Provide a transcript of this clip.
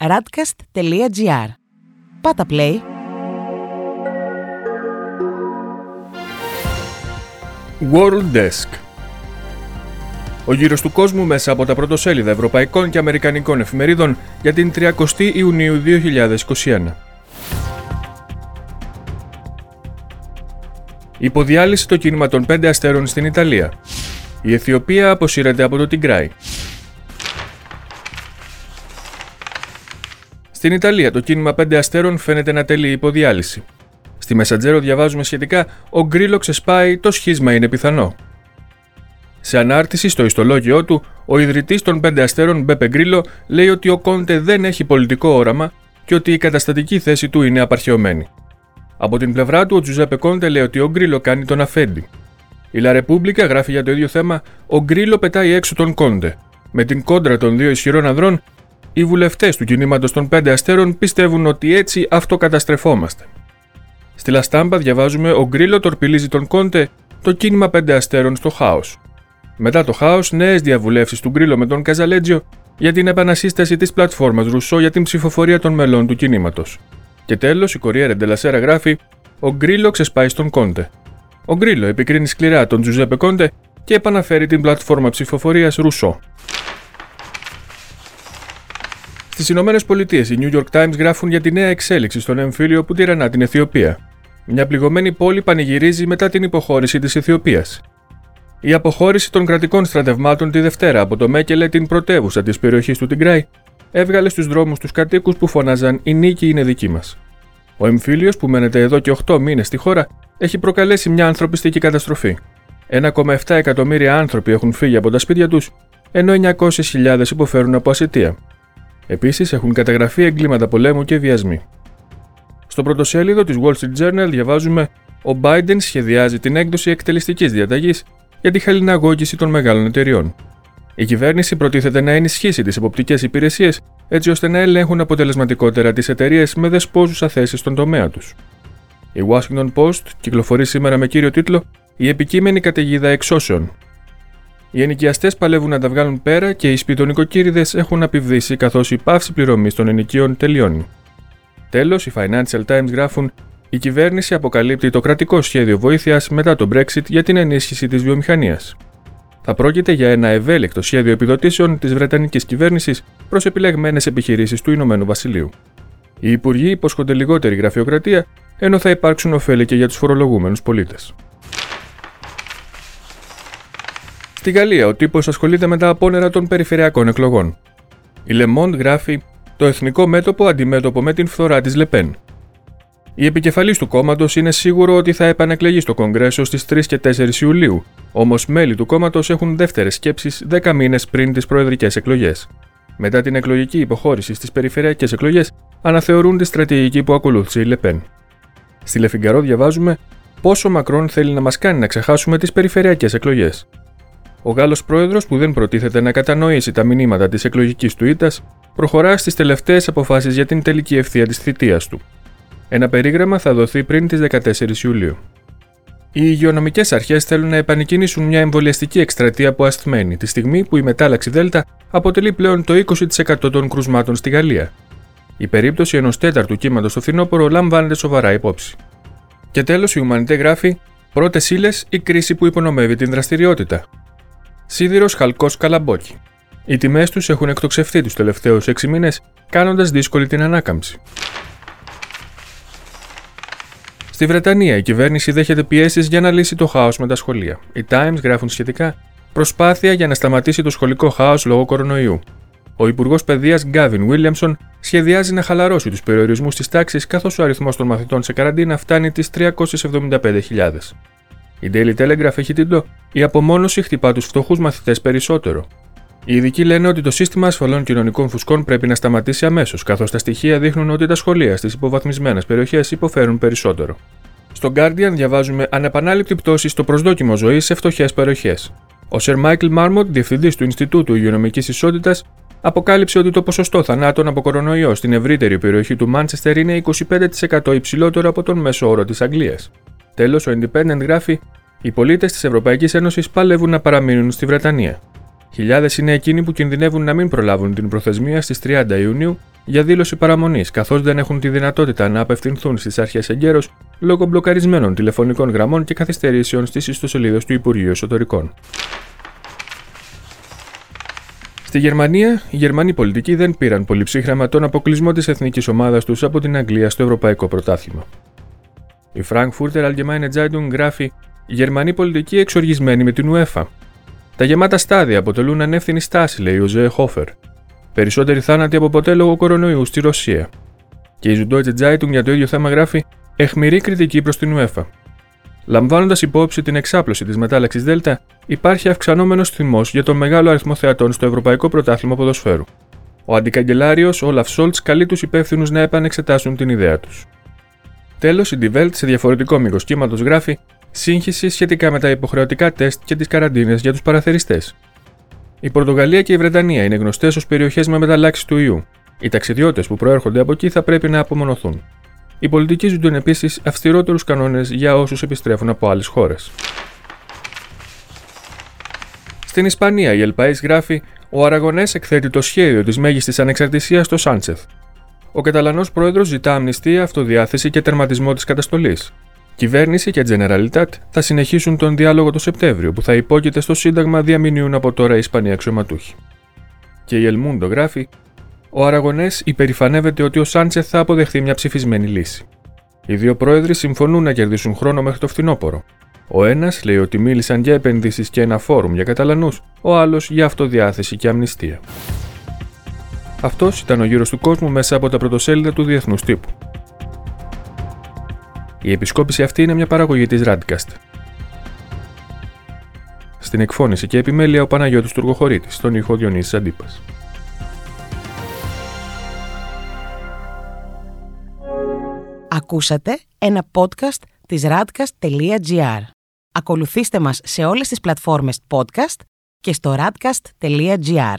radcast.gr. Πάτα play. World Desk Ο γύρος του κόσμου μέσα από τα πρωτοσέλιδα ευρωπαϊκών και αμερικανικών εφημερίδων για την 30 Ιουνίου 2021. Υποδιάλυση το κίνημα των πέντε αστέρων στην Ιταλία. Η Αιθιοπία αποσύρεται από το Τιγκράι. Στην Ιταλία το κίνημα πέντε αστέρων φαίνεται να τελεί υποδιάλυση. Στη Μεσαντζέρο διαβάζουμε σχετικά «Ο Γκρίλο ξεσπάει, το σχίσμα είναι πιθανό». Σε ανάρτηση στο ιστολόγιο του, ο ιδρυτής των πέντε αστέρων Μπέπε Γκρίλο λέει ότι ο Κόντε δεν έχει πολιτικό όραμα και ότι η καταστατική θέση του είναι απαρχαιωμένη. Από την πλευρά του, ο Τζουζέπε Κόντε λέει ότι ο Γκρίλο κάνει τον αφέντη. Η Λα Ρεπούμπλικα γράφει για το ίδιο θέμα: Ο Γκρίλο πετάει έξω τον Κόντε. Με την κόντρα των δύο ισχυρών ανδρών, οι βουλευτές του κινήματος των πέντε αστέρων πιστεύουν ότι έτσι αυτοκαταστρεφόμαστε. Στη Λαστάμπα διαβάζουμε: Ο Γκρίλο τορπιλίζει τον Κόντε, το κίνημα πέντε αστέρων στο χάος. Μετά το χάος, νέες διαβουλεύσεις του Γκρίλο με τον Καζαλέτζιο για την επανασύσταση της πλατφόρμας Ρουσό για την ψηφοφορία των μελών του κινήματος. Και τέλος, η Κοριέρα Ντελασέρα γράφει: Ο Γκρίλο ξεσπάει στον Κόντε. Ο Γκρίλο επικρίνει σκληρά τον Τζουζέπε Κόντε και επαναφέρει την πλατφόρμα ψηφοφορίας Ρουσό. Στις Ηνωμένες Πολιτείες, οι New York Times γράφουν για τη νέα εξέλιξη στον εμφύλιο που τυραννά την Αιθιοπία. Μια πληγωμένη πόλη πανηγυρίζει μετά την υποχώρηση της Αιθιοπίας. Η αποχώρηση των κρατικών στρατευμάτων τη Δευτέρα από το Μέκελε, την πρωτεύουσα της περιοχής του Τιγκράι, έβγαλε στους δρόμους τους κατοίκους που φώναζαν Η νίκη είναι δική μας. Ο εμφύλιος που μένεται εδώ και 8 μήνες στη χώρα έχει προκαλέσει μια ανθρωπιστική καταστροφή. 1,7 εκατομμύρια άνθρωποι έχουν φύγει από τα σπίτια τους, ενώ 900.000 υποφέρουν από ασυτεία. Επίσης έχουν καταγραφεί εγκλήματα πολέμου και βιασμοί. Στο πρωτοσέλιδο της Wall Street Journal διαβάζουμε: Ο Biden σχεδιάζει την έκδοση εκτελεστικής διαταγής για τη χαλιναγώγηση των μεγάλων εταιριών. Η κυβέρνηση προτίθεται να ενισχύσει τις εποπτικές υπηρεσίες έτσι ώστε να ελέγχουν αποτελεσματικότερα τις εταιρείες με δεσπόζουσα θέση στον τομέα τους. Η Washington Post κυκλοφορεί σήμερα με κύριο τίτλο Η επικείμενη καταιγίδα εξώσεων. Οι ενοικιαστές παλεύουν να τα βγάλουν πέρα και οι σπιτονικοκύριδες έχουν απειβδίσει καθώς η πάυση πληρωμής των ενοικίων τελειώνει. Τέλος, οι Financial Times γράφουν η κυβέρνηση αποκαλύπτει το κρατικό σχέδιο βοήθειας μετά το Brexit για την ενίσχυση της βιομηχανίας. Θα πρόκειται για ένα ευέλικτο σχέδιο επιδοτήσεων της Βρετανικής κυβέρνησης προς επιλεγμένες επιχειρήσεις του Ηνωμένου Βασιλείου. Οι υπουργοί υπόσχονται λιγότερη γραφειοκρατία, ενώ θα υπάρξουν ωφέλη και για τους φορολογούμενους πολίτες. Στη Γαλλία, ο τύπος ασχολείται με τα απόνερα των περιφερειακών εκλογών. Η Le Monde γράφει το εθνικό μέτωπο αντιμέτωπο με την φθορά της Λεπέν. Η επικεφαλής του κόμματος είναι σίγουρο ότι θα επανεκλεγεί στο Κογκρέσο στις 3 και 4 Ιουλίου, όμως μέλη του κόμματος έχουν δεύτερες σκέψεις 10 μήνες πριν τις προεδρικές εκλογές. Μετά την εκλογική υποχώρηση στις περιφερειακές εκλογές, αναθεωρούν τη στρατηγική που ακολούθησε η Λεπέν. Στη Λεφιγκαρό διαβάζουμε πόσο Μακρόν θέλει να μας κάνει να ξεχάσουμε τις περιφερειακές εκλογές. Ο Γάλλος πρόεδρος, που δεν προτίθεται να κατανοήσει τα μηνύματα της εκλογικής του ήττας, προχωρά στις τελευταίες αποφάσεις για την τελική ευθεία της θητείας του. Ένα περίγραμμα θα δοθεί πριν τις 14 Ιουλίου. Οι υγειονομικές αρχές θέλουν να επανεκκινήσουν μια εμβολιαστική εκστρατεία που ασθμένει, τη στιγμή που η μετάλλαξη Δέλτα αποτελεί πλέον το 20% των κρουσμάτων στη Γαλλία. Η περίπτωση ενός τέταρτου κύματος στο φθινόπωρο λαμβάνεται σοβαρά υπόψη. Και τέλος, η Ουμανιτέ γράφει: Πρώτες ύλες, η κρίση που υπονομεύει την δραστηριότητα. Σίδηρος χαλκός καλαμπόκι. Οι τιμές τους έχουν εκτοξευτεί τους τελευταίους 6 μήνες, κάνοντας δύσκολη την ανάκαμψη. Στη Βρετανία, η κυβέρνηση δέχεται πιέσεις για να λύσει το χάος με τα σχολεία. Οι Times γράφουν σχετικά προσπάθεια για να σταματήσει το σχολικό χάος λόγω κορονοϊού. Ο Υπουργός Παιδείας Γκάβιν Βίλιαμσον σχεδιάζει να χαλαρώσει τους περιορισμούς της τάξης καθώς ο αριθμός των μαθητών σε καραντίνα φτάνει τις 375.000. Η Daily Telegraph έχει τίτλο Η απομόνωση χτυπά τους φτωχούς μαθητές περισσότερο. Οι ειδικοί λένε ότι το σύστημα ασφαλών κοινωνικών φουσκών πρέπει να σταματήσει αμέσως, καθώς τα στοιχεία δείχνουν ότι τα σχολεία στις υποβαθμισμένες περιοχές υποφέρουν περισσότερο. Στο Guardian διαβάζουμε ανεπανάληπτη πτώση στο προσδόκιμο ζωής σε φτωχές περιοχές. Ο Σερ Μάικλ Μάρμοντ, διευθυντής του Ινστιτούτου Υγειονομικής Ισότητας, αποκάλυψε ότι το ποσοστό θανάτων από κορονοϊό στην ευρύτερη περιοχή του Μάντσεστερ είναι 25% υψηλότερο από τον μέσο όρο της Αγγλίας. Τέλος, ο Independent γράφει: Οι πολίτες της Ευρωπαϊκής Ένωσης παλεύουν να παραμείνουν στη Βρετανία. Χιλιάδες είναι εκείνοι που κινδυνεύουν να μην προλάβουν την προθεσμία στις 30 Ιουνίου για δήλωση παραμονής, καθώς δεν έχουν τη δυνατότητα να απευθυνθούν στις αρχές εγκαίρως λόγω μπλοκαρισμένων τηλεφωνικών γραμμών και καθυστερήσεων στις ιστοσελίδες του Υπουργείου Εσωτερικών. Στη Γερμανία, οι Γερμανοί πολιτικοί δεν πήραν πολύ ψύχρεμα τον αποκλεισμό της εθνικής ομάδας τους από την Αγγλία στο Ευρωπαϊκό Πρωτάθλημα. Η Frankfurter Allgemeine Zeitung γράφει: Οι Γερμανοί πολιτικοί εξοργισμένοι με την UEFA. Τα γεμάτα στάδια αποτελούν ανεύθυνη στάση, λέει ο Ζε Χόφερ. Περισσότεροι θάνατοι από ποτέ λόγω κορονοϊού στη Ρωσία. Και η Süddeutsche Zeitung για το ίδιο θέμα γράφει: Εχμηρή κριτική προς την UEFA. Λαμβάνοντας υπόψη την εξάπλωση της μετάλλαξης Δέλτα, υπάρχει αυξανόμενος θυμός για τον μεγάλο αριθμό θεατών στο Ευρωπαϊκό Πρωτάθλημα Ποδοσφαίρου. Ο αντικαγκελάριος Όλαφ Σόλτς καλεί τους υπεύθυνους να επανεξετάσουν την ιδέα τους. Τέλος, η Die Welt σε διαφορετικό μήκος κύματος γράφει σύγχυση σχετικά με τα υποχρεωτικά τεστ και τις καραντίνες για τους παραθεριστές. Η Πορτογαλία και η Βρετανία είναι γνωστές ως περιοχές με μεταλλάξεις του ιού. Οι ταξιδιώτες που προέρχονται από εκεί θα πρέπει να απομονωθούν. Οι πολιτικοί ζητούν επίσης αυστηρότερους κανόνες για όσους επιστρέφουν από άλλες χώρες. Στην Ισπανία, η Ελπαή γράφει: Ο Αραγωνές εκθέτει το σχέδιο της μέγιστης ανεξαρτησίας στο Σάντσεθ. Ο Καταλανός πρόεδρος ζητά αμνηστία, αυτοδιάθεση και τερματισμό της καταστολής. Κυβέρνηση και Generalitat θα συνεχίσουν τον διάλογο το Σεπτέμβριο, που θα υπόκειται στο Σύνταγμα διαμηνύουν από τώρα οι Ισπανοί αξιωματούχοι. Και η Ελμούντο γράφει: Ο Αραγωνές υπερηφανεύεται ότι ο Σάντσεθ θα αποδεχθεί μια ψηφισμένη λύση. Οι δύο πρόεδροι συμφωνούν να κερδίσουν χρόνο μέχρι το φθινόπωρο. Ο ένας λέει ότι μίλησαν για επενδύσεις και ένα φόρουμ για Καταλανούς, ο άλλος για αυτοδιάθεση και αμνηστία. Αυτός ήταν ο γύρος του κόσμου μέσα από τα πρωτοσέλιδα του διεθνούς τύπου. Η επισκόπηση αυτή είναι μια παραγωγή της Radcast. Στην εκφώνηση και επιμέλεια ο Παναγιώτης Τουργοχωρήτης, στον ήχο Διονύσης Αντίπας. Ακούσατε ένα podcast της radcast.gr. Ακολουθήστε μας σε όλες τις πλατφόρμες podcast και στο radcast.gr.